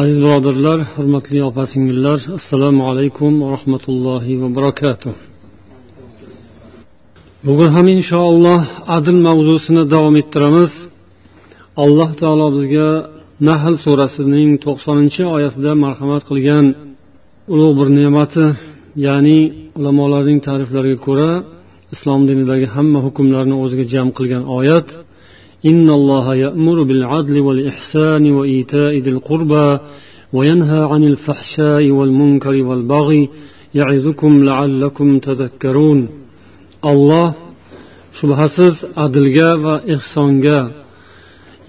aziz birodarlar hurmatli opa singillar assalomu alaykum va rahmatullohi va barakatuh. Bugun ham inshaalloh adl mavzusini davom ettiramiz. Alloh taolo bizga nahl surasining to'qsoninchi oyatida marhamat qilgan ulug' bir ne'mati ya'ni ulamolarning ta'riflariga ko'ra islom dinidagi hamma hukmlarni o'ziga jam qilgan oyat إن الله يأمر بالعدل والإحسان وإيتاء ذي القربى وينهى عن الفحشاء والمنكر والبغي يعظكم لعلكم تذكرون الله shubhasiz adlga va ehsonga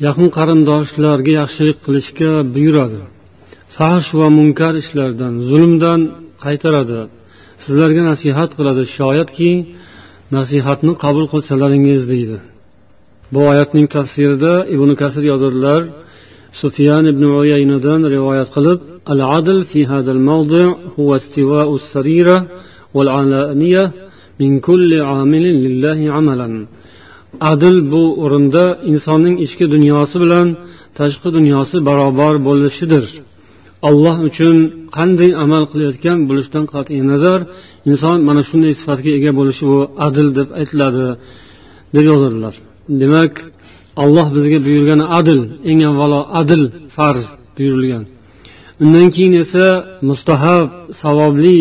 yaqin qarindoshlarga yaxshilik qilishga buyuradi fahsh va munkar ishlardan zulmdan qaytaradi sizlarga nasihat qiladi shoyatki nasihatni qabul qilsalaringiz deydi Bu oyatning tafsirida ibn kasir yozadilar sufyan ibn uyaynadan rivoyat qilib al adl fi hadal al mawdi huwa istiwa'u sarira wal alaniya min kulli amilin lillahi amalan. Adl bu o'rinda insonning ichki dunyosi bilan tashqi dunyosi barobar bo'lishidir. Alloh uchun qanday amal qilayotgan bo'lishidan qat'iy nazar inson mana shunday sifatga ega bo'lishi bu adl deb aytiladi deb yozadilar. Demak olloh bizga buyurgan adl eng avvalo adl farz buyurilgan. Undan keyin esa mustahab savobli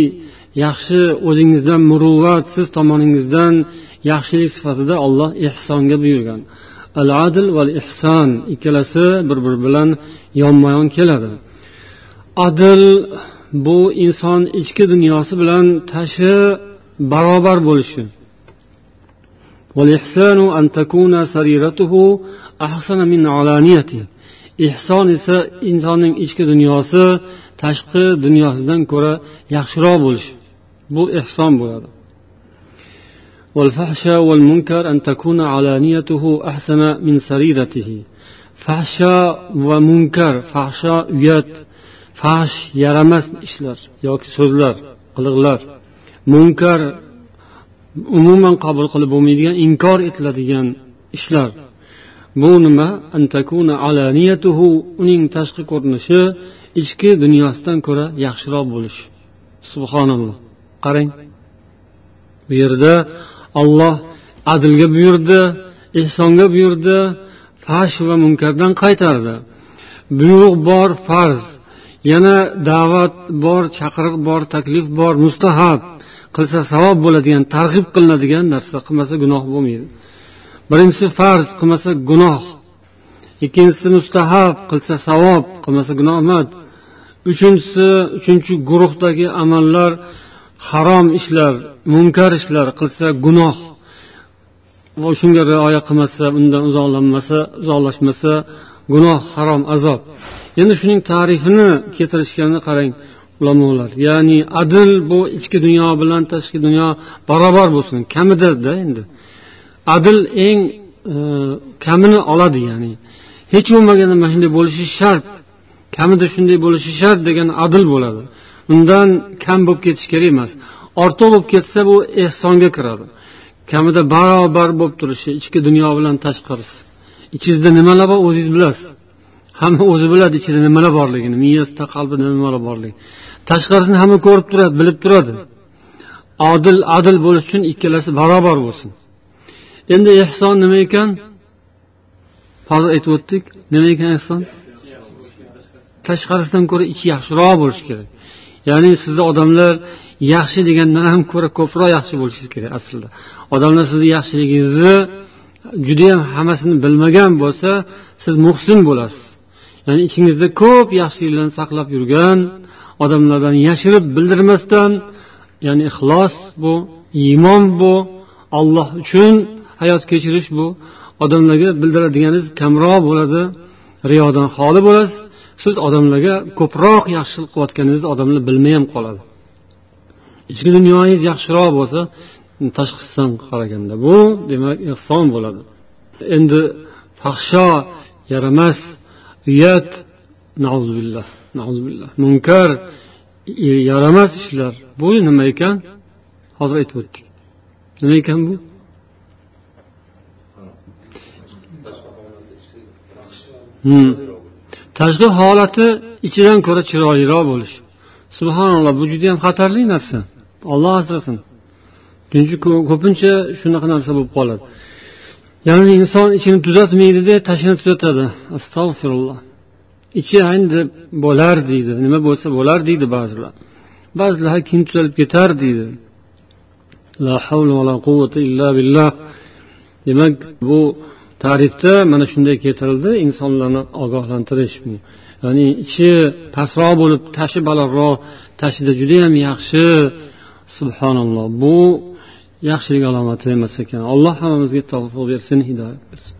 yaxshi o'zingizdan muruvvat siz tomoningizdan yaxshilik sifatida olloh ehsonga buyurgan. Al adl val ihson ikkalasi bir biri bilan yonma yon keladi. Adl bu inson ichki dunyosi bilan tashqi barobar bo'lishi والإحسان أن تكون سريرته أحسن من علانيته إحسان esa insonning ichki dunyosi tashqi dunyosidan ko'ra yaxshiroq bo'lishi bu ehson bo'ladi والفحشاء والمنكر أن تكون علانيته أحسن من سريرته fahsha va munkar fahsha uyat fahsh yaramas ishlar yoki so'zlar qiliqlar munkar umuman qabul qilib bo'lmaydigan inkor etiladigan ishlar. Bu nima? Uning tashqi ko'rinishi ichki dunyosidan ko'ra yaxshiroq bo'lish. Subhanalloh. Qarang. Bu yerda olloh adlga buyurdi ehsonga buyurdi fash va munkardan qaytardi. Buyruq bor farz yana da'vat bor chaqiriq bor taklif bor mustahab. Qilsa savob bo'ladigan targ'ib qilinadigan narsa qilmasa gunoh bo'lmaydi. Birinchisi farz qilmasa gunoh ikkinchisi mustahab qilsa savob qilmasa gunoh emas. Uchinchisi uchinchi guruhdagi amallar harom ishlar munkar ishlar qilsa gunoh va shunga rioya qilmasa undan uzoqlanmasa uzoqlashmasa gunoh harom azob. Endi shuning ta'rifini keltirishganini qarang. Ulamolar. Ya'ni adl bu ichki dunyo bilan tashqi dunyo barobar bo'lsin. Kamidada endi. Adl eng e, kamini oladi ya'ni. Hech bo'lmaganda mana shunday bo'lishi shart. Kamida shunday bo'lishi shart degan adl bo'ladi. Undan kam bo'lib ketishi kerak emas. Ortiq bo'lib ketsa bu ehsonga kiradi. Kamida barobar bo'lib turishi ichki dunyo bilan tashqarisi. Ichingizda nimalar bor o'zingiz bilasiz. Hamma o'zi biladi ichida nimalar borligini. Miyasida qalbida nimalar borligini. Tashqarisini hamma ko'rib turadi bilib turadi. Odil adil bo'lish uchun ikkalasi barobar bo'lsin. Endi ehson nima ekan? Hozir aytib o'tdik. Nima ekan ehson? Tashqarisidan ko'ra ichi yaxshiroq bo'lishi kerak. Ya'ni sizni odamlar yaxshi degandan ham ko'ra ko'proq yaxshi bo'lishingiz kerak aslida. Odamlar sizni yaxshiligingizni judayam hammasini bilmagan bo'lsa siz muhsin bo'lasiz. Ya'ni ichingizda ko'p yaxshiliklarni saqlab yurgan odamlardan yashirib bildirmasdan ya'ni ixlos bu iymon bu olloh uchun hayot kechirish bu. Odamlarga bildiradiganingiz kamroq bo'ladi riyodan xoli bo'lasiz. Siz odamlarga ko'proq yaxshilik qilayotganingizni odamlar bilmay ham qoladi. Ichki dunyoyingiz yaxshiroq bo'lsa tashqisidan qaraganda bu demak ehson bo'ladi. Endi fahsho yaramas uyat munkar e, yaramas ishlar. Bu nima ekan? Hozir aytib o'tdik. Nima ekan bu? Hmm. tashqi holati ichidan ko'ra chiroyliroq bo'lish. Subhanalloh bu judayam xatarli narsa. Olloh asrasin. Chunki ko'pincha shunaqa narsa bo'lib qoladi. Ya'ni inson ichini tuzatmaydida tashini tuzatadi. Astag'firulloh. Ichi endi bo'lar deydi. Nima bo'lsa bo'lar deydi ba'zilar. Ba'zilar keyin tuzalib ketar deydi. La havla va la quvvata illa billah. Demak bu tarifda mana shunday keltirildi. Insonlarni ogohlantirish ya'ni ichi pastroq bo'lib tashi balandroq tashida judayam yaxshi. Subhanalloh. Bu yaxshilik alomati emas ekan. Alloh hammamizga tavfiq bersin hidoyat bersin.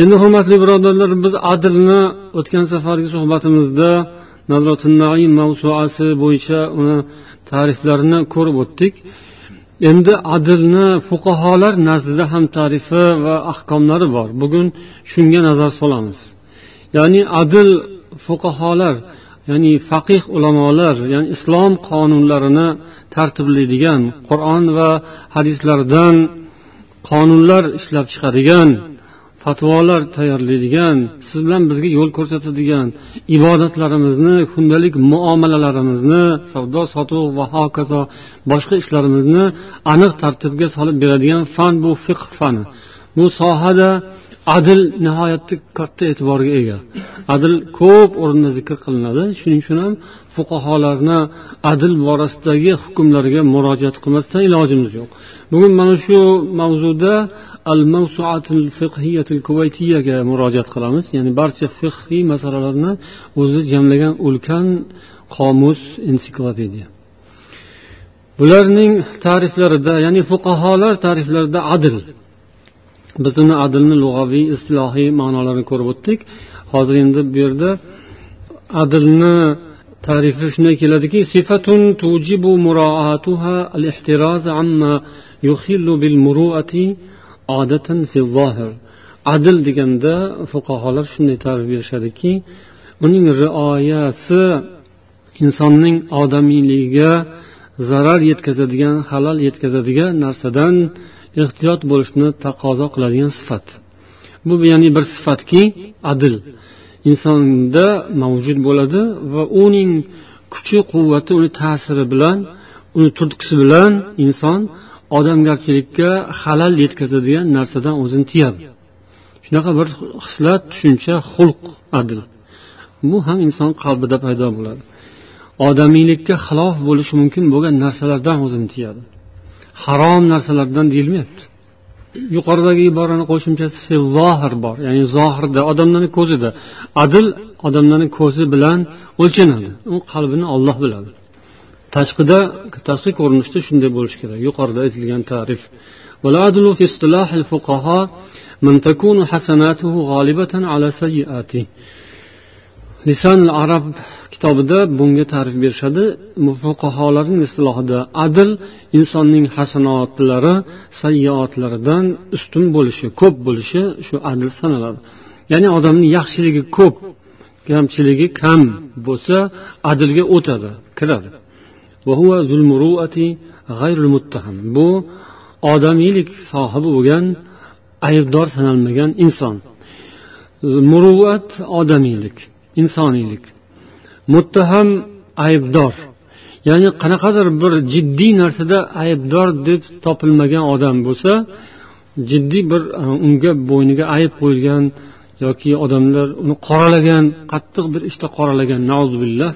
Endi hurmatli birodarlar biz adlni o'tgan safargi suhbatimizda mavsuasi bo'yicha uni ta'riflarini ko'rib o'tdik. Endi adlni fuqarolar nazdida ham tarifi va ahkomlari bor. Bugun shunga nazar solamiz. Ya'ni adl fuqarolar ya'ni faqih ulamolar ya'ni islom qonunlarini tartiblaydigan qur'on va hadislardan qonunlar ishlab chiqadigan fatvolar tayyorlaydigan siz bilan bizga yo'l ko'rsatadigan ibodatlarimizni kundalik muomalalarimizni savdo sotuv va hokazo boshqa ishlarimizni aniq tartibga solib beradigan fan bu fiqh fani. Bu sohada adl nihoyatda katta e'tiborga ega. Adl ko'p o'rinda zikr qilinadi. Shuning uchun ham fuqarolarni adl borasidagi hukmlariga murojaat qilmasdan ilojimiz yo'q. Bugun mana shu mavzuda al mavsuatil fiqhiyatil kuvaytiyaga murojaat qilamiz. Ya'ni barcha fiqhiy masalalarni o'zi jamlagan ulkan qomus ensiklopediya. Bularning ta'riflarida ya'ni fuqaholar ta'riflarida adl biz uni adlni lug'aviy istilohiy ma'nolarini ko'rib o'tdik. Hozir endi bu yerda adlni tarifi shunday keladiki sifatun tujibu muroatuha al ihtiroz amma yukhillu bil muruati odatan fi zohir. Adl deganda fuqarolar shunday ta'rif berishadiki uning rioyasi insonning odamiyligiga zarar yetkazadigan halol yetkazadigan narsadan ehtiyot bo'lishni taqozo qiladigan sifat. Bu ya'ni bir sifatki adl insonda mavjud bo'ladi va uning kuchi quvvati uni ta'siri bilan uni turtkisi bilan inson odamgarchilikka halal yetkazadigan narsadan o'zini tiyadi. Shunaqa bir hislat tushuncha xulq adl bu ham inson qalbida paydo bo'ladi. Odamiylikka xilof bo'lishi mumkin bo'lgan narsalardan o'zini tiyadi. Harom narsalardan deyilmayapti. Yuqoridagi iborani qo'shimchasi zohir bor ya'ni zohirda odamlarni ko'zida. Adl odamlarni ko'zi bilan o'lchanadi. U qalbini olloh biladi. tashqida tashqi ko'rinishda shunday bo'lishi kerak yuqorida aytilgan ta'rif من تكون حسناته غالبة على سيئاته lisan arab kitobida bunga ta'rif berishadi fuqarolarning istilohida adl insonning hasanotlari sayyoatlaridan ustun bo'lishi ko'p bo'lishi shu adl sanaladi ya'ni odamning yaxshiligi ko'p kamchiligi kam bo'lsa adlga o'tadi kiradi Bu odamiylik sohibi bo'lgan aybdor sanalmagan inson. Muruvvat odamiylik insoniylik. Muttaham aybdor. Ya'ni qanaqadir bir jiddiy narsada aybdor deb topilmagan odam bo'lsa jiddiy bir e, unga bo'yniga ayb qo'yilgan yoki odamlar uni qoralagan qattiq bir ishda işte qoralagan billah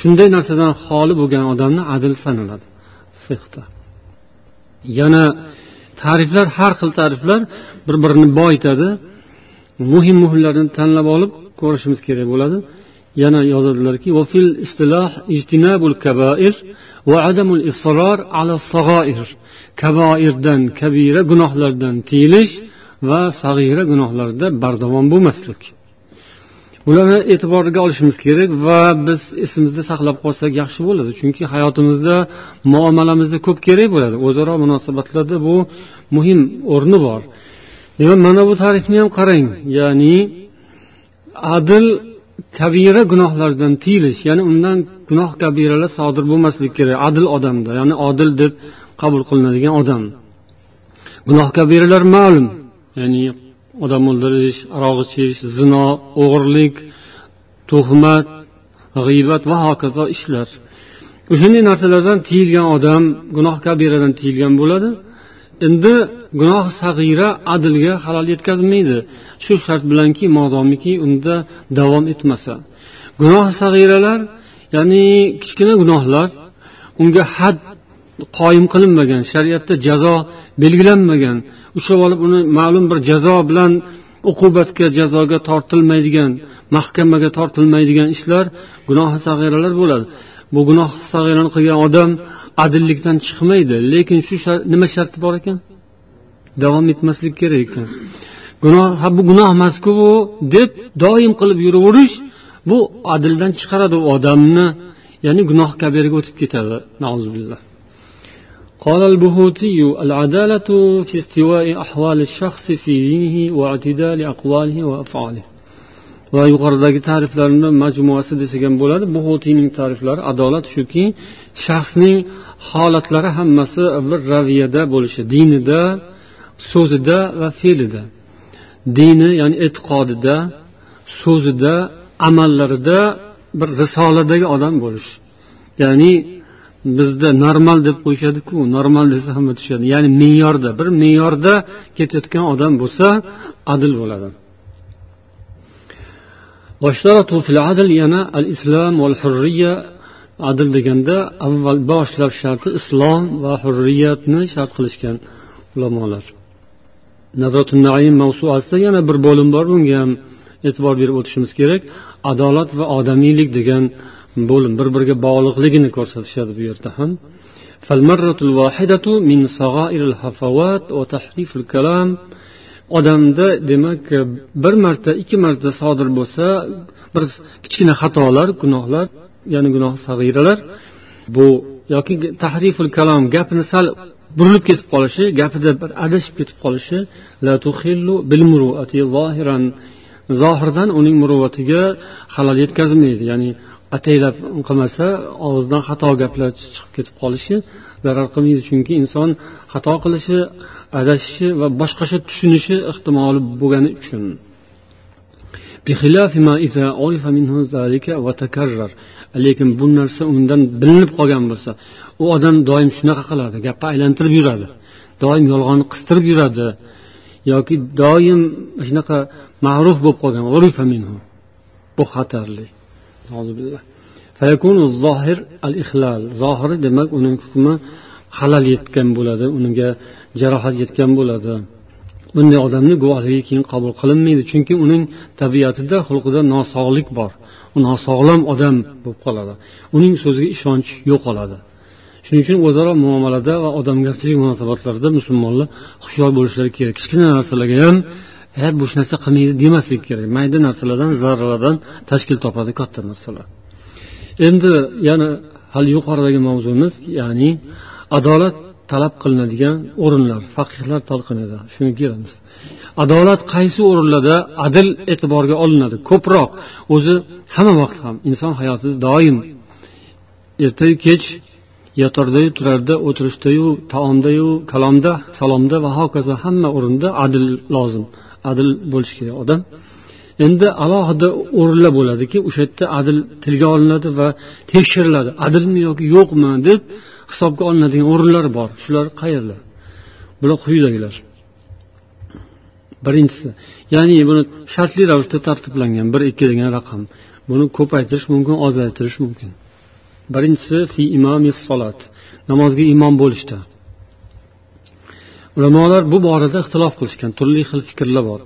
shunday narsadan xoli bo'lgan odamni adil sanaladi. Fiqda. Yana ta'riflar har xil ta'riflar bir birini boyitadi muhim muhimlarni tanlab olib ko'rishimiz kerak bo'ladi. Yana yozadilarki kaboirdan kabira gunohlardan tiyilish va sag'ira gunohlarda bardavom bo'lmaslik. Bularni e'tiborga olishimiz kerak va biz esimizda saqlab qolsak yaxshi bo'ladi. Chunki hayotimizda muomalamizda ko'p kerak bo'ladi. O'zaro munosabatlarda bu muhim o'rni bor. Demak mana bu tarifni ham qarang. Ya'ni adil kabira gunohlardan tiyilish ya'ni undan gunoh kabiralar sodir bo'lmasligi kerak. Adil odamda ya'ni odil deb qabul qilinadigan odam. Gunoh kabiralar ma'lum. Ya'ni odam o'ldirish aroq ichish zino o'g'irlik tuhmat g'iybat va hokazo ishlar. O'shanday narsalardan tiyilgan odam gunoh kabiradan tiyilgan bo'ladi. Endi gunoh sag'ira adlga halol yetkazmaydi. Shu shart bilanki modomiki unda davom etmasa. Gunoh sag'iralar ya'ni kichkina gunohlar unga had qoyim qilinmagan shariatda jazo belgilanmagan ushlab olib uni ma'lum bir jazo bilan uqubatga jazoga tortilmaydigan mahkamaga tortilmaydigan ishlar gunohi sag'iralar bo'ladi. Bu gunoh sag'irani qilgan odam adillikdan chiqmaydi. Lekin shu nima sharti bor ekan? Davom etmaslik kerak ekan. Gunoh ha bu gunoh emasku deb doim qilib yuraverish bu adildan chiqaradi u odamni. Ya'ni gunoh kabiraga o'tib ketadi. قال البهوتي العدالة في استواء أحوال الشخص في دينه واعتدال أقواله وأفعاله va yuqoridagi ta'riflarni majmuasi desak ham bo'ladi buxutiyning ta'riflari adolat shuki shaxsning holatlari hammasi bir raviyada bo'lishi dinida so'zida va fe'lida dini ya'ni e'tiqodida so'zida amallarida bir risoladagi odam bo'lish ya'ni bizda normal deb qo'yishadiku normal desa hamma tushadi. Ya'ni me'yorda bir me'yorda ketayotgan odam bo'lsa adil bo'ladi. Yana al islom val hurriya. Adil deganda avval boshlab sharti islom va hurriyatni shart qilishgan ulamolar. Naim mavsuasida yana bir bo'lim bor bunga ham e'tibor berib o'tishimiz kerak. Adolat va odamiylik degan bo'lim bir biriga bog'liqligini ko'rsatishadi bu yerda ham. Odamda demak bir marta ikki marta sodir bo'lsa bir kichkina xatolar gunohlar ya'ni gunoh sag'iralar bu yoki tahriful kalom gapni sal burilib ketib qolishi gapida bir adashib ketib qolishi zohirdan uning muruvvatiga halol yetkazmaydi ya'ni ataylab qilmasa og'zidan xato gaplar chiqib ketib qolishi zarar qilmaydi. Chunki inson xato qilishi adashishi va boshqacha tushunishi ehtimoli bo'lgani uchun. Lekin bu narsa undan bilinib qolgan bo'lsa u odam doim shunaqa qiladi gapni aylantirib yuradi doim yolg'onni qistirib yuradi yoki doim shunaqa ma'ruf bo'lib qolgan. Bu xatarli. Zohir al ihlal zohiri demak uning hukmi halal yetgan bo'ladi unga jarohat yetgan bo'ladi. Bunday odamni guvohligi keyin qabul qilinmaydi chunki uning tabiatida xulqida nosog'lik bor. U nosog'lom odam bo'lib qoladi. Uning so'ziga ishonch yo'qoladi. Shuning uchun o'zaro muomalada va odamgarchilik munosabatlarida musulmonlar hushyor bo'lishlari kerak. Kichkina narsalarga ham e bu narsa qilmaydi demaslik kerak. Mayda narsalardan zarralardan tashkil topadi katta narsalar. Endi yana hali yuqoridagi mavzumiz ya'ni adolat talab qilinadigan o'rinlar faqihlar talqinida shunga kelamiz. Adolat qaysi o'rinlarda adil e'tiborga olinadi? Ko'proq. O'zi hamma vaqt ham inson hayotida doim ertayu kech yotardayu turarda o'tirishdayu taomdayu kalomda salomda va hokazo hamma o'rinda adil lozim. Adil bo'lishi kerak. Odam endi alohida o'rinlar bo'ladiki o'sha yerda adil tilga olinadi va tekshiriladi. Adilmi yoki yo'qmi deb hisobga olinadigan o'rinlar bor. Shular qayerlar bular quyidagilar. Birinchisi ya'ni buni shartli ravishda tartiblangan bir ikki degan raqam. Buni ko'paytirish mumkin ozaytirish mumkin. Birinchisi fi imomi solat namozga imom bo'lishda. Ulamolar bu borada ixtilof qilishgan turli xil fikrlar bor.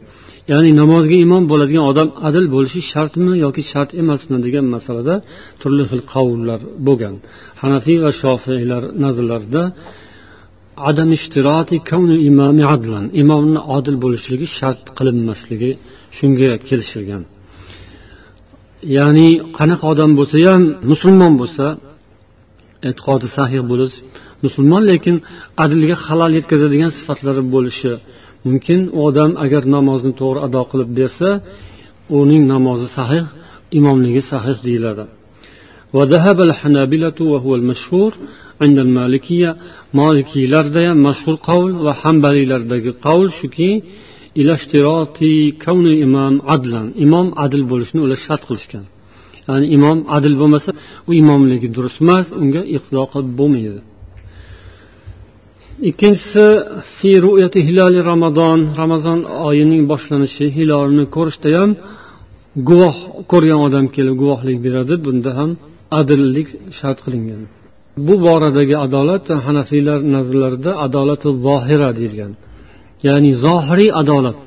Ya'ni namozga imom bo'ladigan odam adil bo'lishi shartmi yoki shart emasmi degan masalada turli xil qavullar bo'lgan. Hanafiy va shofiylar nazarlarida adam ishtiroti imami adlan imomni odil bo'lishligi shart qilinmasligi shunga kelishilgan. Ya'ni qanaqa odam bo'lsa ham musulmon bo'lsa e'tiqodi sahih bo'lish musulmon lekin adlga halol yetkazadigan sifatlari bo'lishi mumkin u odam agar namozni to'g'ri ado qilib bersa uning namozi sahih imomligi sahih deyiladi وذهب الحنابلة وهو المشهور عند المالكية مالكيlarda ham mashhur qavl va hambalilardagi qavl shuki imom adlan imom adil bo'lishini ular shart qilishgan ya'ni imom adil bo'lmasa u imomligi durust emas unga iqtido qilib bo'lmaydi Ikkinchisi fi ru'yati hilali ramazon. Ramazon oyining boshlanishi hilolni ko'rishda ham guvoh ko'rgan odam kelib guvohlik beradi. Bunda ham adillik shart qilingan. Bu boradagi adolat hanafiylar nazarlarida adolati zohira deyilgan. Ya'ni zohiriy adolat.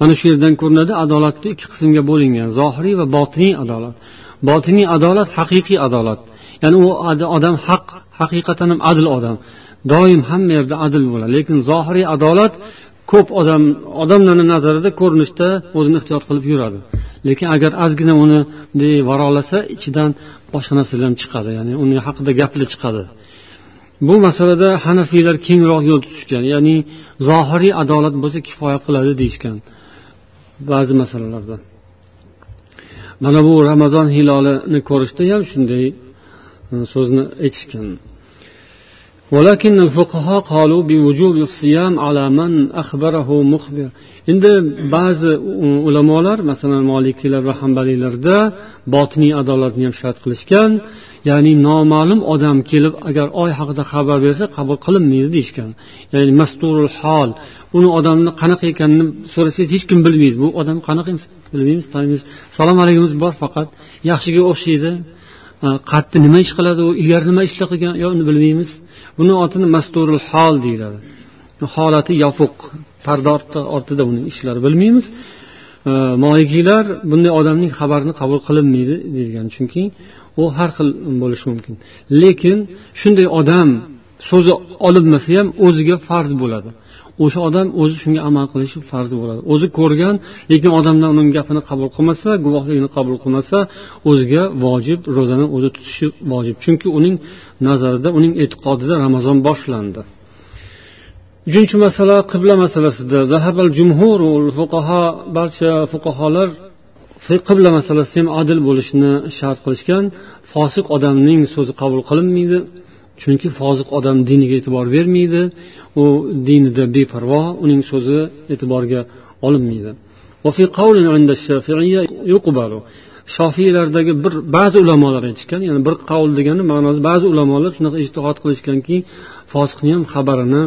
Mana shu yerdan ko'rinadi adolatni ikki qismga bo'lingan zohiriy va botiniy adolat. Botiniy adolat haqiqiy adolat. Ya'ni u odam haq haqiqatan ham adil odam. Doim hamma yerda adil bo'ladi. Lekin zohiriy adolat ko'p odam odamlarni nazarida ko'rinishda o'zini ehtiyot qilib yuradi. Lekin agar ozgina uni bunday varolasa ichidan boshqa narsalar ham chiqadi. Ya'ni uni haqida gaplar chiqadi. Bu masalada hanafiylar kengroq yo'l tutishgan ya'ni zohiriy adolat bo'lsa kifoya qiladi deyishgan ba'zi masalalarda. Mana bu ramazon hilolini ko'rishda ham shunday e, so'zni aytishgan. ولكن الفقهاء قالوا بوجوب الصيام على من أخبره مخبر endi ba'zi ulamolar masalan molikiylar va hambaliylarda botiniy adolatni ham shart qilishgan ya'ni noma'lum odam kelib agar oy haqida xabar bersa qabul qilinmaydi deyishgan ya'ni masturul hol uni odamni qanaqa ekanini so'rasangiz hech kim bilmaydi bu odam qanaqa bilmaymiz taniymiz salom alaykumimiz bor faqat yaxshiga o'xshaydi qatdi nima ish qiladi u ilgari nima ishlar qilgan yo uni bilmaymiz Buni otini masturul hol deyiladi. Holati yopiq parda ortida uning ishlari bilmaymiz. Moligiylar bunday odamning xabarini qabul qilinmaydi deyilgan. Chunki u har xil bo'lishi mumkin. Lekin shunday odam so'zi olinmasa ham o'ziga farz bo'ladi. O'sha odam o'zi shunga amal qilishi farz bo'ladi. O'zi ko'rgan lekin odamlar uning gapini qabul qilmasa guvohligini qabul qilmasa o'ziga vojib ro'zani o'zi tutishi vojib. Chunki uning nazarida uning e'tiqodida ramazon boshlandi. Uchinchi masala qibla masalasida. Zahabal jumhur fuqaho barcha fuqaholar qibla masalasida ham adil bo'lishini shart qilishgan. Fosiq odamning so'zi qabul qilinmaydi. Chunki fosiq odam diniga e'tibor bermaydi u dinida beparvo uning so'zi e'tiborga olinmaydi. Shofiylardagi bir ba'zi ulamolar aytishgan ya'ni bir qavl degani ma'nosi ba'zi ulamolar shunaqa ijtihod qilishganki fosiqni ham xabarini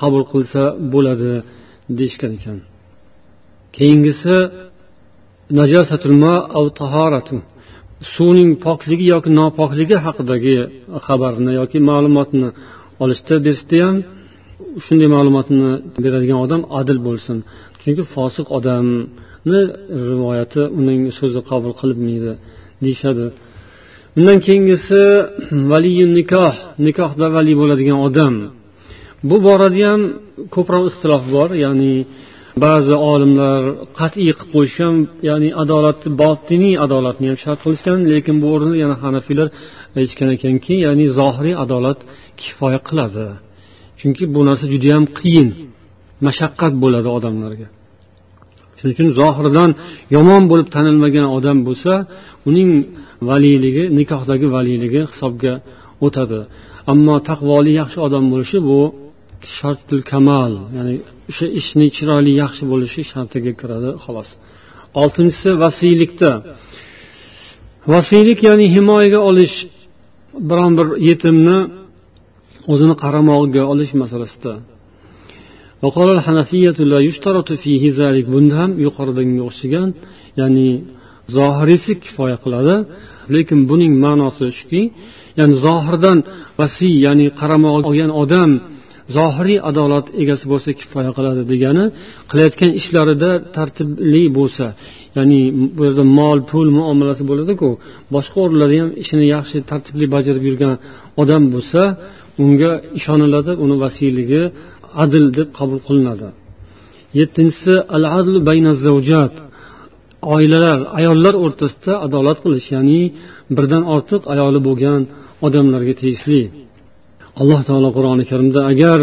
qabul qilsa bo'ladi deyishgan ekan. Keyingisi suvning pokligi yoki nopokligi haqidagi xabarni yoki ma'lumotni olishda berishda ham shunday ma'lumotni beradigan odam adil bo'lsin. Chunki fosiq odamni rivoyati uning so'zi qabul qilinmaydi deyishadi. Undan keyingisi valiyu nikoh nikohda vali bo'ladigan odam. Bu borada ham ko'proq ixtilof bor ya'ni ba'zi olimlar qat'iy qilib qo'yishgan ya'ni adolatni botiniy adolatni ham shart qilishgan lekin bu o'rinda yana hanafiylar aytishgan ekanki ya'ni zohiriy adolat kifoya qiladi. Chunki bu narsa judayam qiyin mashaqqat bo'ladi odamlarga. Shuning uchun zohiridan yomon bo'lib tanilmagan odam bo'lsa uning valiyligi nikohdagi valiyligi hisobga o'tadi. Ammo taqvoli yaxshi odam bo'lishi bu shartul kamal ya'ni o'sha ishni chiroyli yaxshi bo'lishi shartiga kiradi xolos. Oltinchisi vasiylikda. Vasiylik ya'ni himoyaga olish biron bir yetimni o'zini qaramog'iga olish masalasida. Bunda ham yuqoridagiga o'xshagan ya'ni zohiriysi kifoya qiladi. Lekin buning ma'nosi shuki ya'ni zohirdan vasiy ya'ni qaramog'i olgan odam zohiriy adolat egasi bo'lsa kifoya qiladi degani qilayotgan ishlarida tartibli bo'lsa ya'ni bu yerda mol pul muomalasi bo'ladiku boshqa o'rinlarda ham ishini yaxshi tartibli bajarib yurgan odam bo'lsa unga ishoniladi uni vasiyligi adil deb qabul qilinadi. Yettinchisi al adl bayna zavjat oilalar ayollar o'rtasida adolat qilish ya'ni birdan ortiq ayoli bo'lgan odamlarga tegishli. Alloh taolo qur'oni karimda agar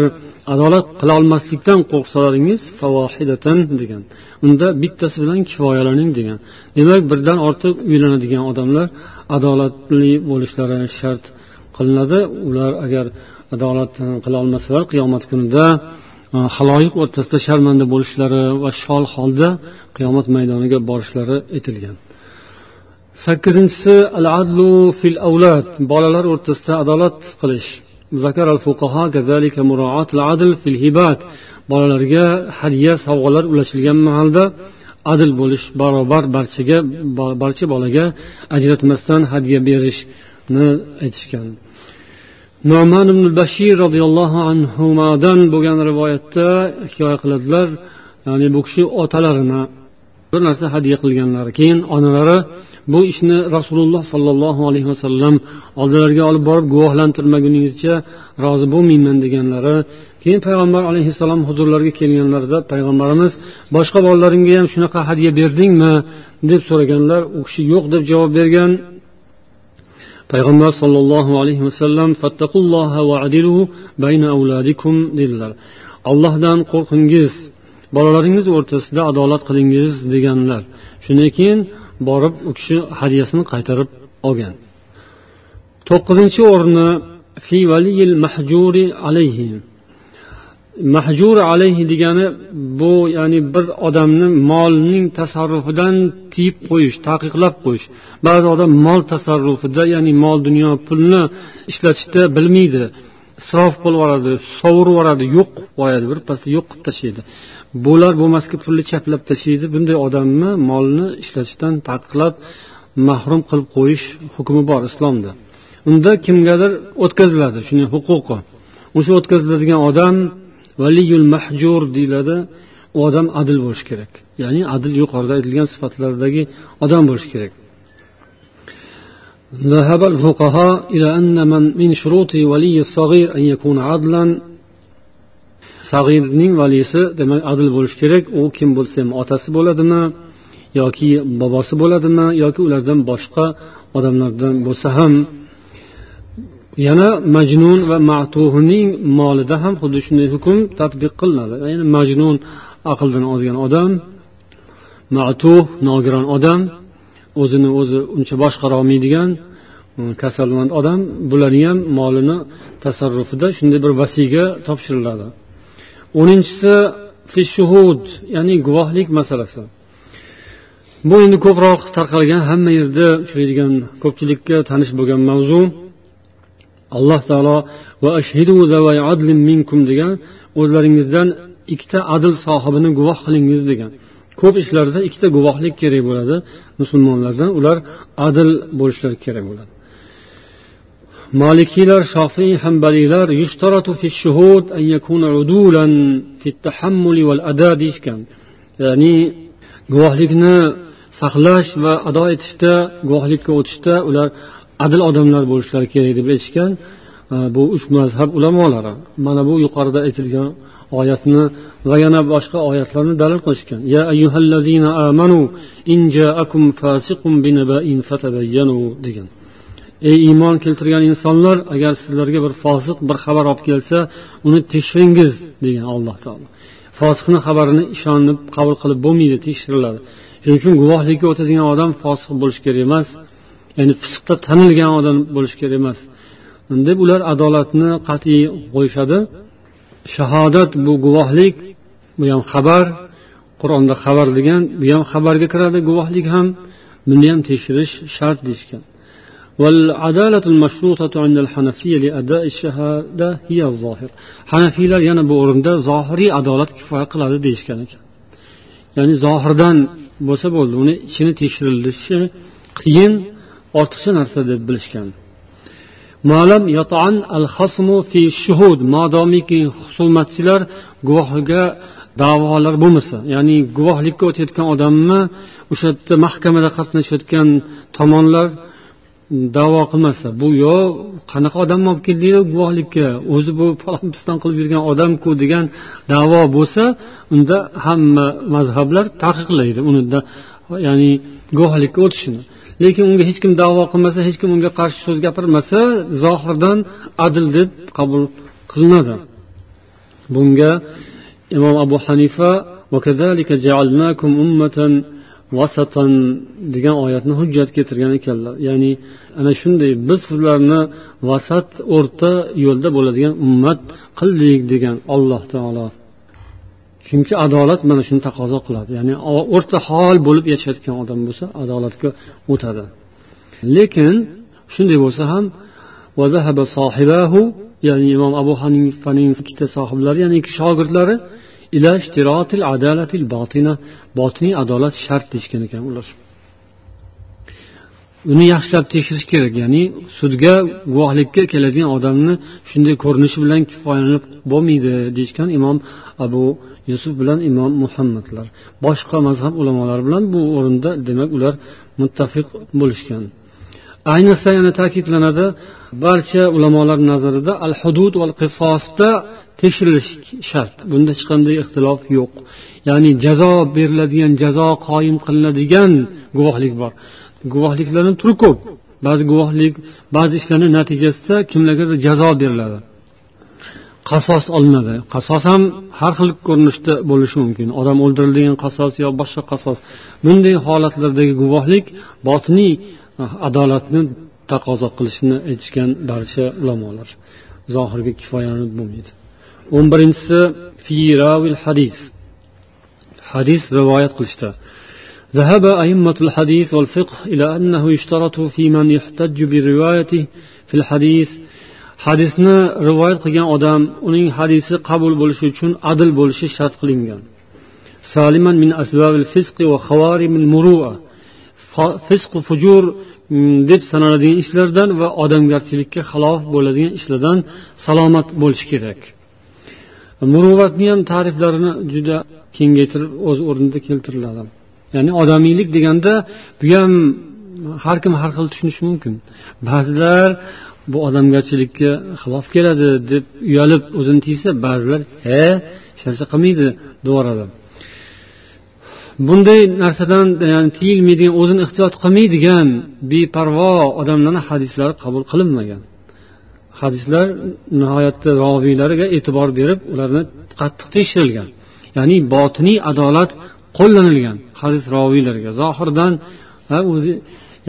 adolat qila olmaslikdan qo'rqsalaringiz favohidatan degan. Unda bittasi bilan kifoyalaning degan. Demak birdan ortiq uylanadigan odamlar adolatli bo'lishlari shart qilinadi. Ular agar adolat e, qila olmasalar qiyomat kunida e, haloyiq o'rtasida sharmanda bo'lishlari va shol holda qiyomat maydoniga borishlari aytilgan sakkizinchisi al adlu fil avlad bolalar o'rtasida adolat qilish. ذكر الفقهاء كذلك مراعاة العدل في الهبات bolalarga hadya sovg'alar ulashilgan mahalda adil bo'lish barobar barchaga barcha bolaga ajratmasdan hadya berishni aytishgan noman ibn bashir roziyallohu anhudan bo'lgan rivoyatda hikoya qiladilar ya'ni bu kishi otalarini bir narsa hadya qilganlari keyin onalari bu ishni rasululloh sollallohu alayhi vasallam oldilariga olib borib guvohlantirmaguningizcha rozi bo'lmayman deganlari keyin payg'ambar alayhissalom huzurlariga kelganlarida payg'ambarimiz boshqa bolalaringga ham shunaqa hadya berdingmi? deb so'raganlar u kishi yo'q deb javob bergan. Payg'ambar sollallohu alayhi vasallam dedilar. Allohdan qo'rqingiz bolalaringiz o'rtasida adolat qilingiz deganlar. Shundan keyin borib u kishi hadyasini qaytarib olgan. To'qqizinchi o'rni fi valiyil mahjuri alayhi. Mahjur alayhi degani bu ya'ni bir odamni molning tasarrufidan tiyib qo'yish taqiqlab qo'yish. Ba'zi odam mol tasarrufida ya'ni mol dunyo pulni ishlatishda bilmaydi. Isrof qilib yuboradi sovurib yuboradi yo'q qilib qo'yadi birpasda yo'q qilib tashlaydi. bular bo'lmasga pulni chaplab tashlaydi bunday odamni molni ishlatishdan taqiqlab mahrum qilib qo'yish hukmi bor islomda unda kimgadir o'tkaziladi shuni huquqi o'sha o'tkaziladigan odam valiyul mahjur deyiladi u odam adil bo'lishi kerak ya'ni adil yuqorida aytilgan sifatlardagi odam bo'lishi kerak ذهب الفقهاء إلى أن من من شروط ولي الصغير أن يكون عدلا sag'irning valisi demak adil bo'lishi kerak. U kim bo'lsa ham otasi bo'ladimi yoki bobosi bo'ladimi yoki ulardan boshqa odamlardan bo'lsa ham. Yana majnun va matuhning molida ham xuddi shunday hukm tadbiq qilinadi. Ya'ni majnun aqldan ozgan odam matuh nogiron odam o'zini o'zi uncha boshqara olmaydigan hm, kasalmand odam. Bularni ham molini tasarrufida shunday bir vasiyga topshiriladi. O'ninchisi fishuhud ya'ni guvohlik masalasi. Bu endi ko'proq tarqalgan hamma yerda uchraydigan ko'pchilikka tanish bo'lgan mavzu. Alloh taolo va ashhidu minkum degan o'zlaringizdan ikkita adl sohibini guvoh qilingiz degan. Ko'p ishlarda ikkita guvohlik kerak bo'ladi musulmonlardan. Ular adil bo'lishlari kerak bo'ladi. Molikiylar shofiy hambaliylar yushtaratu fi shuhud an yakuna udulan fi tahammuli val ada deyishgan. Ya'ni guvohlikni saqlash va ado etishda guvohlikka o'tishda ular adil odamlar bo'lishlari kerak deb aytishgan e, bu uch mazhab ulamolari. Mana bu yuqorida aytilgan oyatni va yana boshqa oyatlarni dalil qilishgan. Ya ayyuhallazina amanu in ja'akum fasiqun binaba'in fatabayyanu degan. Ey iymon keltirgan insonlar agar sizlarga bir fosiq bir xabar olib kelsa uni tekshiringiz degan alloh taolo. Fosiqni xabarini ishonib qabul qilib bo'lmaydi tekshiriladi. Shuning uchun guvohlikka o'tadigan odam fosiq bo'lishi kerak emas ya'ni fisqda tanilgan odam bo'lishi kerak emas. Deb ular adolatni qat'iy qo'yishadi. Shahodat bu guvohlik bu ham xabar qur'onda xabar degan bu ham xabarga kiradi guvohlik ham buni ham tekshirish shart deyishgan. والعدالة المشروطة عند الحنفية لأداء الشهادة هي الظاهر حنفiylar yana bu o'rinda zohiriy adolat kifoya qiladi deyishgan ekan ya'ni zohirdan bo'lsa bo'ldi uni ichini tekshirilishi qiyin ortiqcha narsa deb bilishgan malam yotan al hasmu fi shuhud modomiki husumatchilar guvohiga da'volar bo'lmasa ya'ni guvohlikka o'tayotgan odamni o'sha yerda mahkamada qatnashayotgan tomonlar davo qilmasa bu yo qanaqa odamni olib keldinglar guvohlikka o'zi bu falon piston qilib yurgan odamku degan davo bo'lsa unda hamma mazhablar taqiqlaydi uni ya'ni guvohlikka o'tishini. Lekin unga hech kim davo qilmasa hech kim unga qarshi so'z gapirmasa zohirdan adil deb qabul qilinadi. Bunga imom abu hanifa vasatan degan oyatni hujjat keltirgan ekanlar. Ya'ni ana shunday biz sizlarni vasat o'rta yo'lda bo'ladigan ummat qildik degan alloh taolo. Chunki adolat mana shuni taqozo qiladi. Ya'ni o'rta hol bo'lib yashayotgan odam bo'lsa adolatga o'tadi. Lekin shunday bo'lsa ham ya'ni imom abu hanifaning ikkita sohiblari ya'ni ikki shogirdlari botiniy adolat shart deyishgan ekan ular uni yaxshilab tekshirish kerak ya'ni sudga guvohlikka keladigan odamni shunday ko'rinishi bilan kifoyalanib bo'lmaydi deyishgan imom abu yusuf bilan imom muhammadlar boshqa mazhab ulamolari bilan bu o'rinda demak ular muttafiq bo'lishgan ayniqsa yana ta'kidlanadi. Barcha ulamolar nazarida al hudud va qisosda tekshirilishi shart. Bunda hech qanday ixtilof yo'q. Ya'ni jazo beriladigan jazo qoyim qilinadigan guvohlik bor. Guvohliklarni turi ko'p. Ba'zi guvohlik ba'zi ishlarni natijasida kimlargadir jazo beriladi. Qasos olinadi. Qasos ham har xil ko'rinishda bo'lishi mumkin. Odam o'ldirilgan qasos yo boshqa qasos. Bunday holatlardagi guvohlik botiniy ah, adolatni taqozo qilishini aytishgan barcha ulamolar. Zohirga kifoyalanib bo'lmaydi. o'n birinchisi hadis hadis rivoyat qilishda ذهب أئمة الحديث والفقه إلى أنه يشترط في من يحتج بروايته في الحديث hadisni rivoyat qilgan odam uning hadisi qabul bo'lishi uchun adil bo'lishi shart qilingan saliman min asbabil fisqi va xavarimil murua fisq fujur deb sanaladigan ishlardan va odamgarchilikka xilof bo'ladigan ishlardan salomat bo'lishi kerak Muruvvatni ham ta'riflarini juda kengaytirib o'z o'rnida keltiriladi. Ya'ni odamiylik deganda bu ham har kim har xil tushunishi mumkin. Ba'zilar bu odamgarchilikka xilof keladi deb uyalib o'zini tiysa ba'zilar he hech narsa qilmaydi deyaveradi bunday narsadan ya'ni tiyilmaydigan o'zini ehtiyot qilmaydigan beparvo odamlarni hadislari qabul qilinmagan. hadislar nihoyatda roviylariga e'tibor berib ularni qattiq tekshirilgan ya'ni botiniy adolat qo'llanilgan hadis roviylariga zohirdan o'zi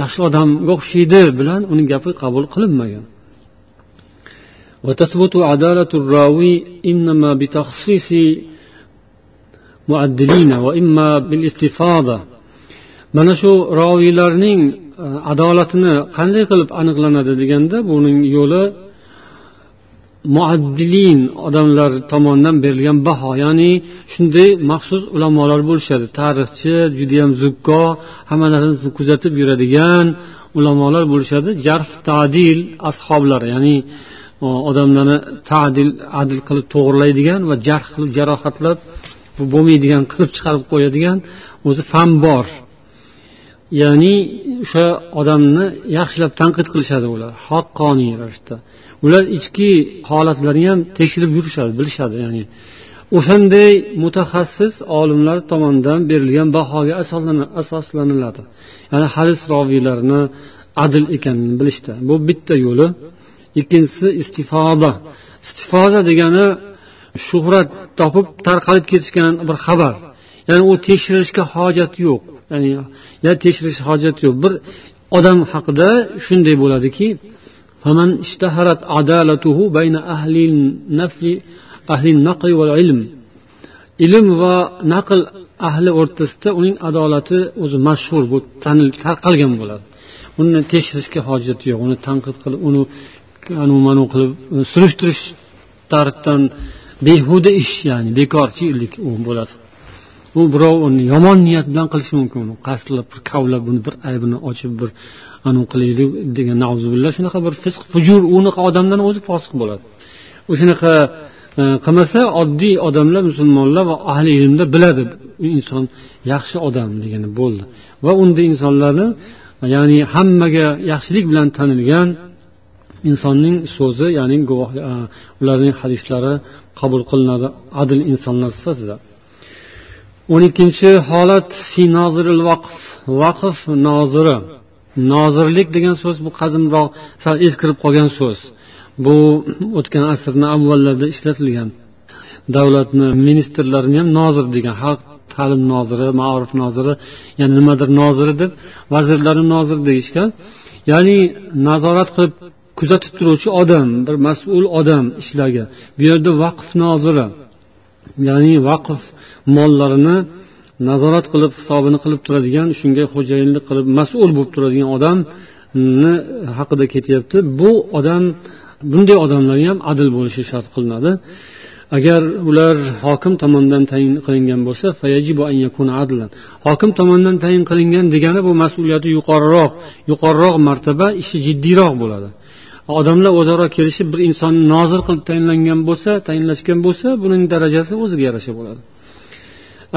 yaxshi odamga o'xshaydi bilan uning gapi qabul qilinmagan وتثبت عدالة الراوي إنما بتخصيص muaddilina va imma bil istifada mana shu roviylarning e, adolatini qanday qilib aniqlanadi deganda buning yo'li muaddilin odamlar tomonidan berilgan baho. Ya'ni shunday maxsus ulamolar bo'lishadi. Tarixchi judayam zukko hamma narsani kuzatib yuradigan ulamolar bo'lishadi. Jarh tadil ashoblari ya'ni odamlarni tadil adil qilib to'g'irlaydigan va jarh qilib jarohatlab bu bo'lmaydigan qilib chiqarib qo'yadigan o'zi fan bor. Ya'ni o'sha odamni yaxshilab tanqid qilishadi ular. Haqqoniy ravishda. Ular ichki holatlarni ham tekshirib yurishadi bilishadi ya'ni. O'shanday mutaxassis olimlar tomonidan berilgan bahoga asoslaniladi. Ya'ni hadis roviylarini adil ekanini bilishda bu bitta yo'li. Ikkinchisi istifoda. Istifoda degani shuhrat topib tarqalib ketishgan bir xabar. Ya'ni u tekshirishga hojat yo'q. Ya'ni ya tekshirish hojat yo'q. Bir odam haqida shunday bo'ladiki فمن اشتهرت عدالته بين أهل النفل أهل النقل والعلم. ilm va naql ahli o'rtasida uning adolati o'zi mashhur bu tanil tarqalgan bo'ladi uni tekshirishga hojat yo'q uni tanqid qilib uni anu manu qilib surishtirish tarafdan behuda ish ya'ni bekorchilik u bo'ladi u birov uni yomon niyat bilan qilishi mumkin uni qasdlab bir kavlab buni bir aybini ochib bir anavi qilaylik degan nauzubillah shunaqa bir fisq fujur unaqa odamdan o'zi fosiq bo'ladi. O'shanaqa e, qilmasa oddiy odamlar musulmonlar va ahli ilmda biladi u inson yaxshi odam degani bo'ldi. Va unday insonlarni ya'ni hammaga yaxshilik bilan tanilgan insonning so'zi ya'ni guvoh e, ularning hadislari qabul qilinadi adil insonlar sifatida. O'n ikkinchi holat fi noziril vaqf vaqf noziri nozirlik degan so'z bu qadimroq sal eskirib qolgan so'z. Bu o'tgan asrni avvallarida ishlatilgan. Davlatni ministrlarini ham nozir degan xalq ta'lim noziri maorif noziri ya'ni nimadir noziri deb vazirlarni nozir deyishgan. Ya'ni nazorat qilib kuzatib turuvchi odam bir mas'ul odam ishlarga bu yerda vaqf noziri ya'ni vaqf mollarini nazorat qilib hisobini qilib turadigan shunga xo'jayinlik qilib mas'ul bo'lib turadigan odamni haqida ketyapti. Bu odam bunday odamlar ham adil bo'lishi shart qilinadi. Agar ular hokim tomonidan tayin qilingan bo'lsa hokim tomonidan tayin qilingan degani bu mas'uliyati yuqoriroq yuqoriroq martaba ishi jiddiyroq bo'ladi. Odamlar o'zaro kelishib bir insonni nozir qilib tayinlangan bo'lsa tayinlashgan bo'lsa buning darajasi o'ziga yarasha bo'ladi.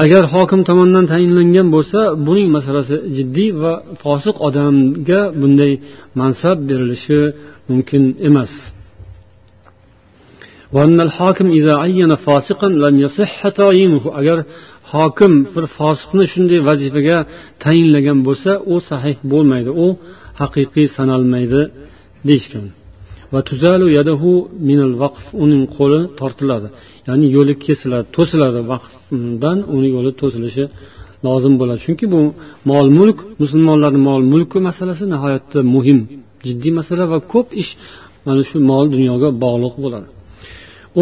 Agar hokim tomonidan tayinlangan bo'lsa buning masalasi jiddiy va fosiq odamga bunday mansab berilishi mumkin emas. Agar hokim bir fosiqni shunday vazifaga tayinlagan bo'lsa u sahih bo'lmaydi u haqiqiy sanalmaydi deyishgan. Va tuzalu yadahu minal vaqf uning qo'li tortiladi ya'ni yo'li kesiladi to'siladi vaqf. Undan uni yo'li to'silishi lozim bo'ladi. Chunki bu mol mulk musulmonlarni mol mulki masalasi nihoyatda muhim jiddiy masala va ko'p ish mana shu mol dunyoga bog'liq bo'ladi.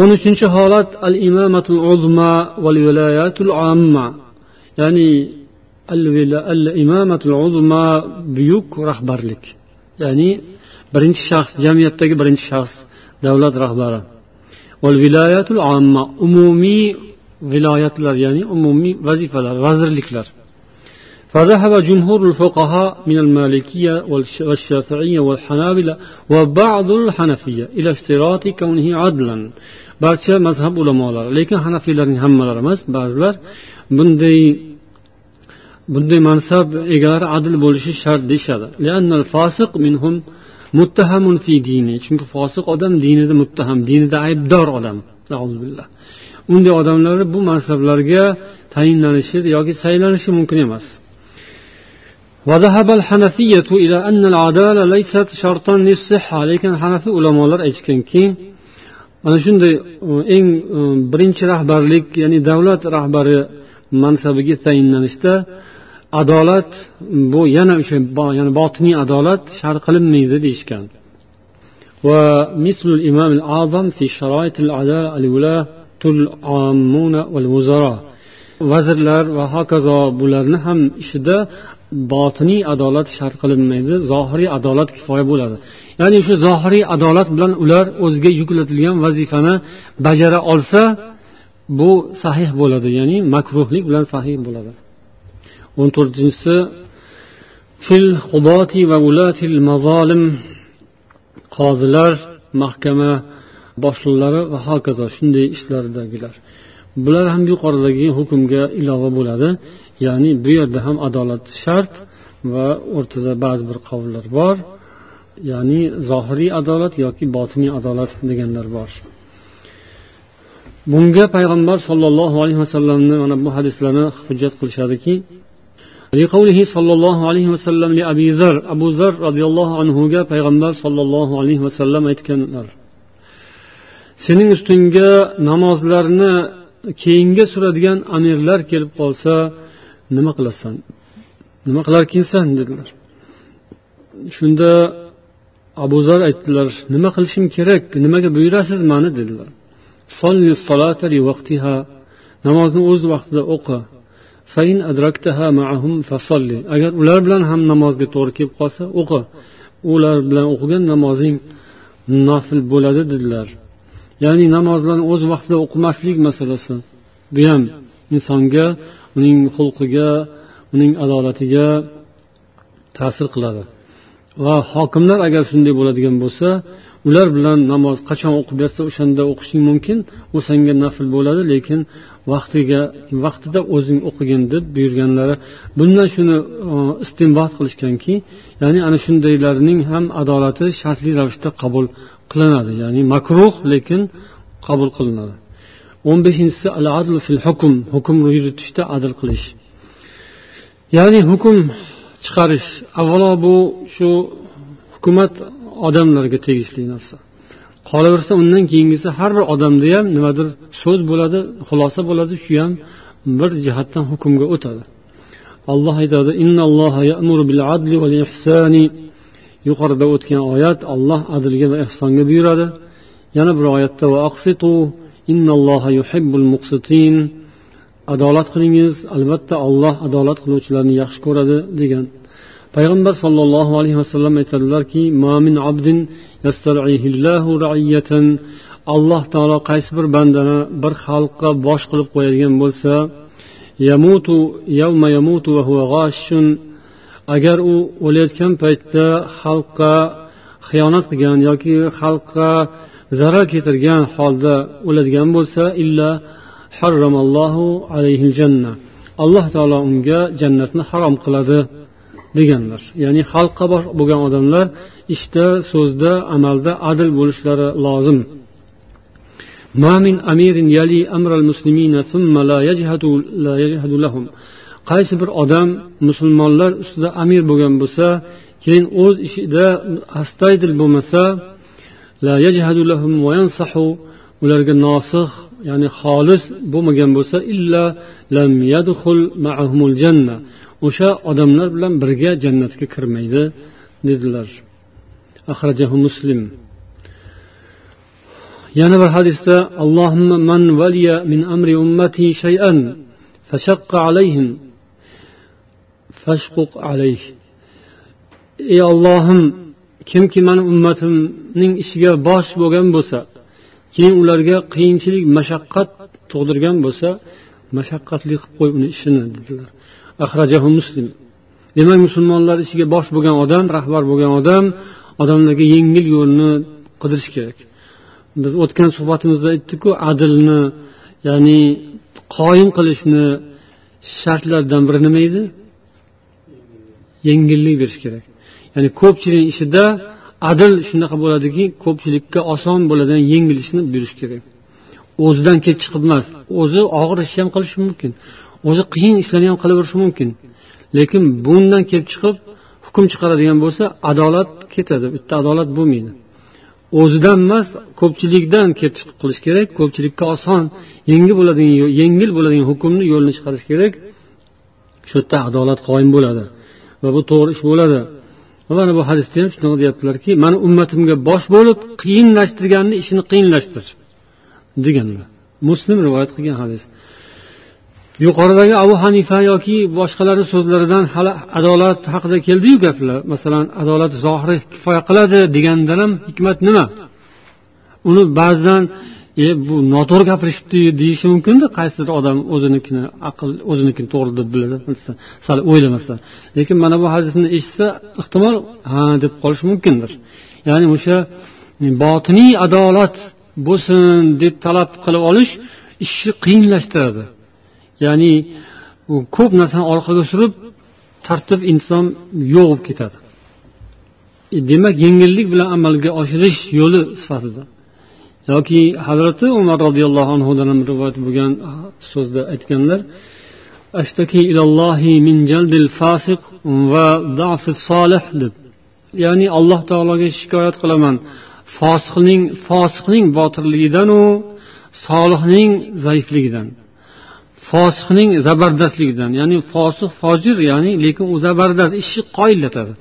O'n uchinchi holat al imamatul uzma val viloyatul amma. Ya'ni al imamatul uzma buyuk rahbarlik. Ya'ni birinchi shaxs jamiyatdagi birinchi shaxs davlat rahbari. Val viloyatul amma umumiy viloyatlar ya'ni umumiy vazifalar vazirliklar فذهب جمهور الفقهاء من المالكية والشافعية والحنابلة وبعض الحنفية إلى اشتراط كونه عدلا barcha mazhab ulamolari lekin hanafiylarning hammalari emas ba'zilar bunday bunday mansab egalari adil bo'lishi shart deyishadi chunki fosiq odam dinida muttaham dinida aybdor odam unday odamlar bu mansablarga tayinlanishi yoki saylanishi mumkin emas وذهب الحنفية إلى أن العدالة ليست شرطا للصحة lekin hanafiy ulamolar aytishganki mana shunday eng birinchi rahbarlik ya'ni davlat rahbari mansabiga tayinlanishda adolat bu yana o'sha ya'ni botiniy adolat shart qilinmaydi deyishgan ومثل الإمام الأعظم في شرائط العدالة الولاة العامون والوزراء vazirlar va hokazo bularni ham ishida botiniy adolat shart qilinmaydi zohiriy adolat kifoya bo'ladi. Ya'ni shu zohiriy adolat bilan ular o'ziga yuklatilgan vazifani bajara olsa bu sahih bo'ladi ya'ni makruhlik bilan sahih bo'ladi. O'n to'rtinchisi fil va ulatil mazolim qozilar mahkama boshliqlari va hokazo shunday ishlardagilar bular ham yuqoridagi hukmga ilova bo'ladi ya'ni bu yerda ham adolat shart va o'rtada ba'zi bir qovullar bor ya'ni zohiriy adolat yoki botiniy adolat deganlar bor bunga payg'ambar sollallohu alayhi vasallamni mana bu hadislarni hujjat qilishadiki لقوله صلى الله عليه وسلم لأبي ذر أبو ذر رضي الله عنه payg'ambar sollallohu alayhi vasallam aytganlar sening ustingga namozlarni keyinga suradigan amirlar kelib qolsa nima qilasan? Nima qilarkinsan dedilar. Shunda abu zar aytdilar nima qilishim kerak? Nimaga buyurasiz mani? dedilar. Namozni o'z vaqtida o'qi. Agar ular bilan ham namozga to'g'ri kelib qolsa o'qi. Ular bilan o'qigan namozing nafl bo'ladi dedilar. Ya'ni namozlarni o'z vaqtida o'qimaslik masalasi. Bu ham insonga uning xulqiga uning adolatiga ta'sir qiladi. Va hokimlar agar shunday bo'ladigan bo'lsa ular bilan namoz qachon o'qib bersa o'shanda o'qishing mumkin u senga nafl bo'ladi lekin vaqtiga vaqtida o'zing o'qigin deb buyurganlari bundan shuni e, istinbot qilishganki ya'ni ana shundaylarning ham adolati shartli ravishda qabul qilinadi. Ya'ni makruh lekin qabul qilinadi. O'n beshinchisi al adl fil hukm hukm yuritishda adl qilish. Ya'ni hukm chiqarish. Avvalo bu shu hukumat odamlarga tegishli narsa. Qolaversa undan keyingisi har bir odamda ham nimadir so'z bo'ladi xulosa bo'ladi shu ham bir jihatdan hukmga o'tadi. Alloh aytadi yuqorida o'tgan oyat alloh adlga va ehsonga buyuradi. Yana bir oyatda adolat qilingiz albatta olloh adolat qiluvchilarni yaxshi ko'radi degan. Payg'ambar sollallohu alayhi vasallam aytadilarki alloh taolo qaysi bir bandani bir xalqqa bosh qilib qo'yadigan bo'lsa yamutu yawma yamutu va huwa g'ashshun. agar u o'layotgan paytda xalqqa xiyonat qilgan yoki xalqqa zarar keltirgan holda o'ladigan bo'lsa illa harramallohu alayhi janna alloh taolo unga jannatni harom qiladi deganlar ya'ni xalqqa bo'lgan odamlar ishda so'zda amalda adil bo'lishlari lozim ما من أمير يلي أمر المسلمين ثم لا يجهد لا يجهد لهم Qaysi bir odam musulmonlar ustida amir bo'lgan bo'lsa keyin o'z ishida astoydil bo'lmasa ularga nosih ya'ni xolis bo'lmagan bo'lsa illa lam yadxul ma'ahumul janna. O'sha odamlar bilan birga jannatga kirmaydi dedilar. Axrajahu muslim. Yana bir hadisda allohimma man valiya min amri ummati shay'an fashaqqa alayhim fashquq alayh. Ey ollohim kimki mani ummatimning ishiga bosh bo'lgan bo'lsa keyin ularga qiyinchilik mashaqqat tug'dirgan bo'lsa mashaqqatli qilib qo'y uni ishini dedilar. Ahrajahu muslim. Demak musulmonlar ishiga bosh bo'lgan odam rahbar bo'lgan odam odamlarga yengil yo'lni qidirish kerak. Biz o'tgan suhbatimizda aytdikku adilni ya'ni qoyim qilishni shartlaridan biri nima edi? Yengillik berish kerak. Ya'ni ko'pchilik ishida adil shunaqa bo'ladiki ko'pchilikka oson bo'ladigan yengil ishni buyurish kerak. O'zidan kelib chiqib emas o'zi og'ir ishni ham qilishi mumkin o'zi qiyin ishlarni ham qilaverishi mumkin. Lekin bundan kelib chiqib hukm chiqaradigan bo'lsa adolat ketadi bitta adolat bo'lmaydi. O'zidan emas ko'pchilikdan kelib chiqib qilish kerak ko'pchilikka oson yengil bo'ladigan yengil bo'ladigan hukmni yo'lini chiqarish kerak. Shu yerda adolat qoyim bo'ladi. Va bu to'g'ri ish bo'ladi. Mana bu hadisda ham shunaqa deyaptilarki mani ummatimga bosh bo'lib qiyinlashtirganni ishini qiyinlashtir deganlar. Muslim rivoyat qilgan hadis. Yuqoridagi abu hanifa yoki boshqalarni so'zlaridan hali adolat haqida keldiyu gaplar. Masalan adolat zohiri kifoya qiladi degandan ham hikmat nima? Uni ba'zidan e bu noto'g'ri gapirishibdi deyishi mumkinda. Qaysidir odam o'zinikini aql o'zinikini to'g'ri deb biladi. Sal o'ylamasa. Lekin mana bu hadisni eshitsa ehtimol ha deb qolishi mumkindir. Ya'ni o'sha e, botiniy adolat bo'lsin deb talab qilib olish ishni qiyinlashtiradi. Ya'ni ko'p narsani orqaga surib tartib inson yo'q bo'lib ketadi. E, demak yengillik bilan amalga oshirish yo'li sifatida. Yoki hazrati umar roziyallohu anhudan ham rivoyat bo'lgan so'zda aytganlar ashtaki ilallohi min jaldil fasiq va dafi solih deb. Ya'ni alloh taologa shikoyat qilaman. Fosiqning fosiqning botirligidanu solihning zaifligidan. Fosiqning zabardastligidan. Ya'ni fosiq fojir ya'ni lekin u zabardast ishni qoyillatadi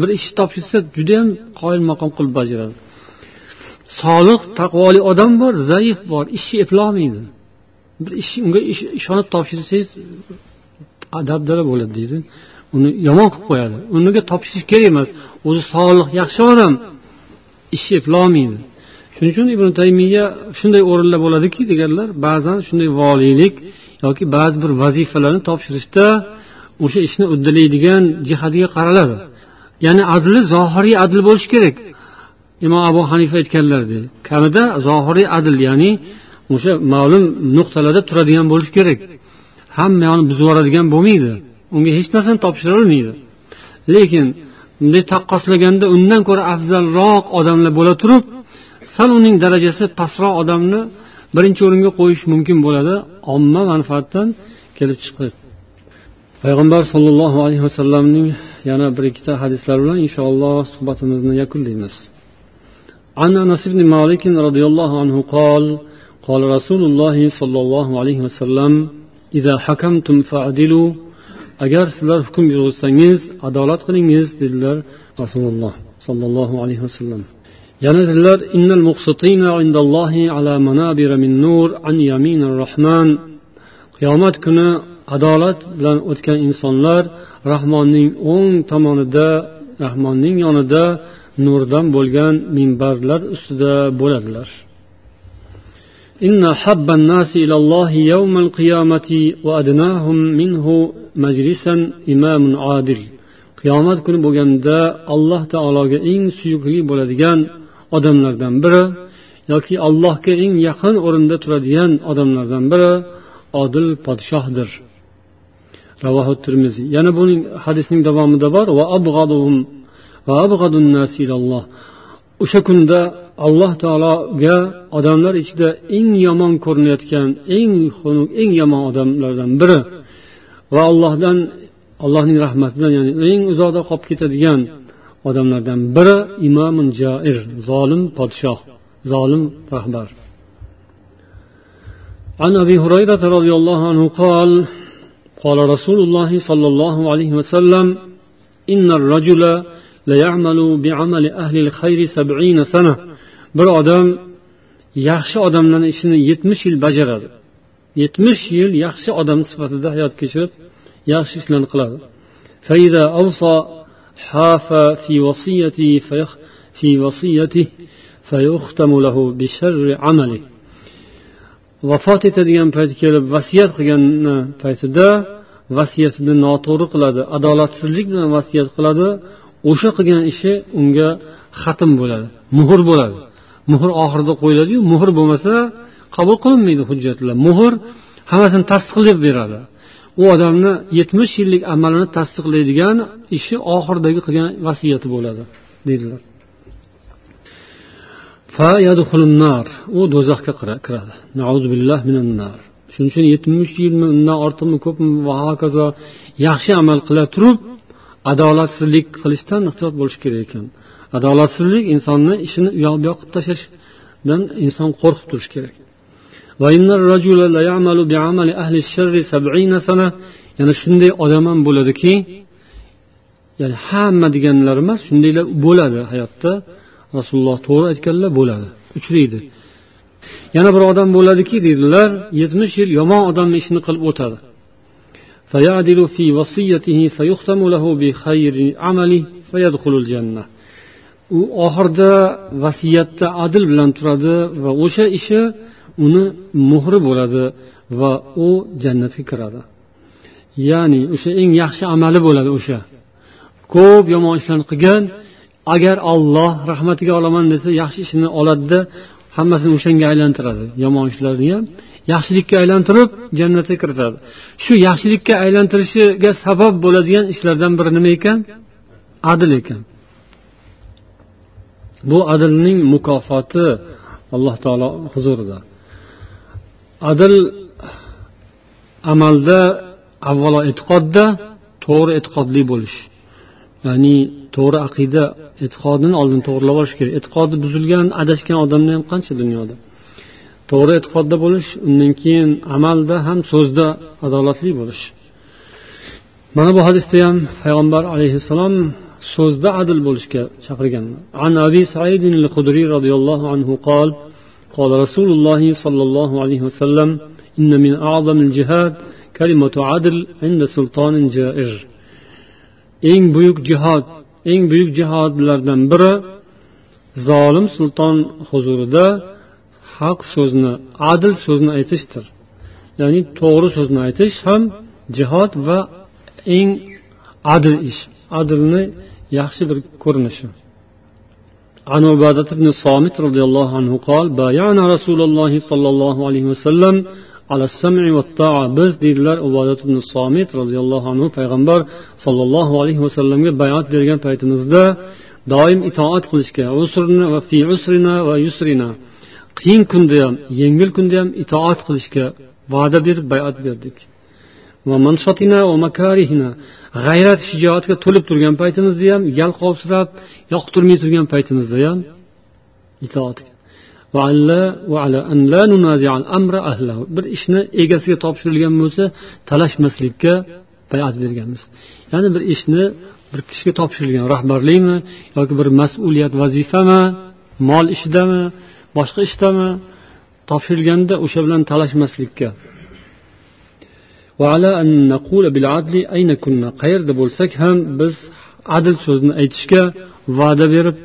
bir ishni topshirsa judayam qoyil maqom qilib bajaradi. Solih taqvoli odam bor zaif bor ishni eplolmaydi bir ish unga ishonib topshirsangiz dabdala bo'ladi deydi. Uni yomon qilib qo'yadi. Uniga topshirish kerak emas. O'zi solih yaxshi odam ishni eplolmaydi shuning uchun ibn taymiya shunday o'rinlar bo'ladiki deganlar ba'zan shunday voliylik yoki ba'zi bir vazifalarni topshirishda o'sha ishni uddalaydigan jihatiga qaraladi ya'ni adli zohiriy adl bo'lishi kerak. Imom abu hanifa aytganlaridek kamida zohiriy adl ya'ni o'sha ma'lum nuqtalarda turadigan bo'lishi kerak. Hamma yog'ini buzib yuboradigan bo'lmaydi. Unga hech narsani topshirolmaydi lekin bunday taqqoslaganda undan ko'ra afzalroq odamlar bo'la turib sal uning darajasi pastroq odamni birinchi o'ringa qo'yish mumkin bo'ladi omma manfaatdan kelib chiqib. Payg'ambar sollallohu alayhi vasallamning yana bir ikkita hadislari bilan inshaalloh suhbatimizni yakunlaymiz. عن انس بن مالك رضي الله عنه قال قال رسول الله صلى الله عليه وسلم اذا حكمتم فعدلوا agar sizlar hukm yurg'izsangiz adolat qilingiz dedilar rasululloh sollallohu alayhi vasallam yana dedilar innal muqsitina indallohi ala manabira min nur an yaminir rahman qiyomat kuni adolat bilan o'tgan insonlar rahmonning o'ng tomonida rahmonning yonida nurdan bo'lgan minbarlar ustida bo'ladilar إن حب الناس إلى الله يوم القيامة وأدناهم منه مجلسا إمام عادل qiyomat kuni bo'lganda alloh taologa eng suyukli bo'ladigan odamlardan biri yoki allohga eng yaqin o'rinda turadigan odamlardan biri odil podshohdir ravohi termiziy yana buning hadisning davomida bor va va o'sha kunda alloh taologa odamlar ichida eng yomon ko'rinayotgan eng xunuk eng yomon odamlardan biri va allohdan allohning rahmatidan ya'ni eng uzoqda qolib ketadigan odamlardan biri imomun joir zolim podshoh zolim rahbar عن ابي هريره رضي الله عنه قال قال رسول الله صلى الله عليه وسلم ان الرجل ليعمل بعمل اهل الخير سبعين سنه bir odam yaxshi odamlarni ishini yetmish yil bajaradi yetmish yil yaxshi odam sifatida hayot kechirib yaxshi ishlarni qiladi فإذا أوصى حاف في وصيته في وصيته فيختم له بشر عمله vafot etadigan payti kelib vasiyat qilgan paytida vasiyatini noto'g'ri qiladi adolatsizlik bilan vasiyat qiladi o'sha qilgan ishi unga xatm bo'ladi muhr bo'ladi. Muhr oxirida qo'yiladiyu muhr bo'lmasa qabul qilinmaydi hujjatlar. Muhr hammasini tasdiqlab beradi. U odamni yetmish yillik amalini tasdiqlaydigan ishi oxiridagi qilgan vasiyati bo'ladi deydilar. U do'zaxga kiradi. Shuning uchun yetmish yilmi undan ortiqmi ko'pmi va hokazo yaxshi amal qila turib adolatsizlik qilishdan ehtiyot bo'lish kerak ekan. Adolatsizlik insonni ishini u yoq bu yoqqa tashlashdan inson qo'rqib turishi kerak. Yana shunday odam ham bo'ladiki ya'ni hamma deganlar emas shundaylar bo'ladi hayotda. Rasululloh to'g'ri aytganlar bo'ladi. Uchraydi. Yana bir odam bo'ladiki deydilar yetmish yil yomon odamni ishini qilib o'tadi. فيعدل في وصيته فيختم له بخير عمله فيدخل الجنة u oxirida vasiyatda adil bilan turadi va o'sha ishi uni muhri bo'ladi va u jannatga kiradi ya'ni o'sha eng yaxshi amali bo'ladi o'sha ko'p yomon ishlarni qilgan agar olloh rahmatiga olaman desa yaxshi ishini oladida hammasini o'shanga aylantiradi yomon ishlarni ham yaxshilikka aylantirib jannatga kiritadi. Shu yaxshilikka aylantirishiga sabab bo'ladigan ishlardan biri nima ekan? Adil ekan. Bu adilning mukofoti alloh taolo huzurida. Adil amalda avvalo e'tiqodda to'g'ri e'tiqodli bo'lish. Ya'ni to'g'ri aqida e'tiqodini oldin to'g'irlab olish kerak. E'tiqodi buzilgan adashgan odamlar ham qancha dunyoda? to'g'ri e'tiqodda bo'lish undan keyin amalda ham so'zda adolatli bo'lish mana bu hadisda ham payg'ambar alayhissalom so'zda adil bo'lishga chaqirganlar an abi said al-khudriy roziyallohu anhu qol قال رسول الله صلى الله عليه وسلم إن من أعظم الجهاد كلمة عدل عند سلطان جائر eng buyuk jihod eng buyuk jihodlardan biri zolim sulton huzurida haq so'zni adil so'zni aytishdir ya'ni to'g'ri so'zni aytish ham jihod va eng adil ish adilni yaxshi bir ko'rinishi عن عبادة بن الصامت رضي الله عنه قال بايعنا رسول الله صلى الله عليه وسلم على السمع والطاعة biz deydilar ubodat ibn somit roziyallohu anhu payg'ambar sollallohu alayhi vasallamga bayat bergan paytimizda doim itoat qilishga usrina va fi usrina va yusrina qiyin kunda ham yengil kunda ham itoat qilishga va'da berib bayat berdik. G'ayrat shijoatga to'lib turgan paytimizda ham yalqovsirab yoqtirmay turgan paytimizda ham itoat. Bir ishni egasiga topshirilgan bo'lsa talashmaslikka bayat berganmiz. Ya'ni bir ishni bir kishiga topshirilgan rahbarlikmi yoki bir mas'uliyat vazifami mol ishidami boshqa ishdami topshirilganda o'sha bilan talashmaslikka qayerda bo'lsak ham biz adl so'zni aytishga va'da berib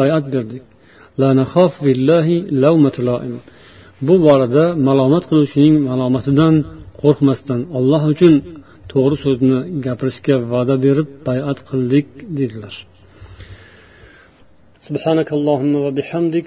bayat berdik bu borada malomat qiluvchining malomatidan qo'rqmasdan olloh uchun to'g'ri so'zni gapirishga va'da berib bayat qildik dedilar سبحانك اللهم وبحمدك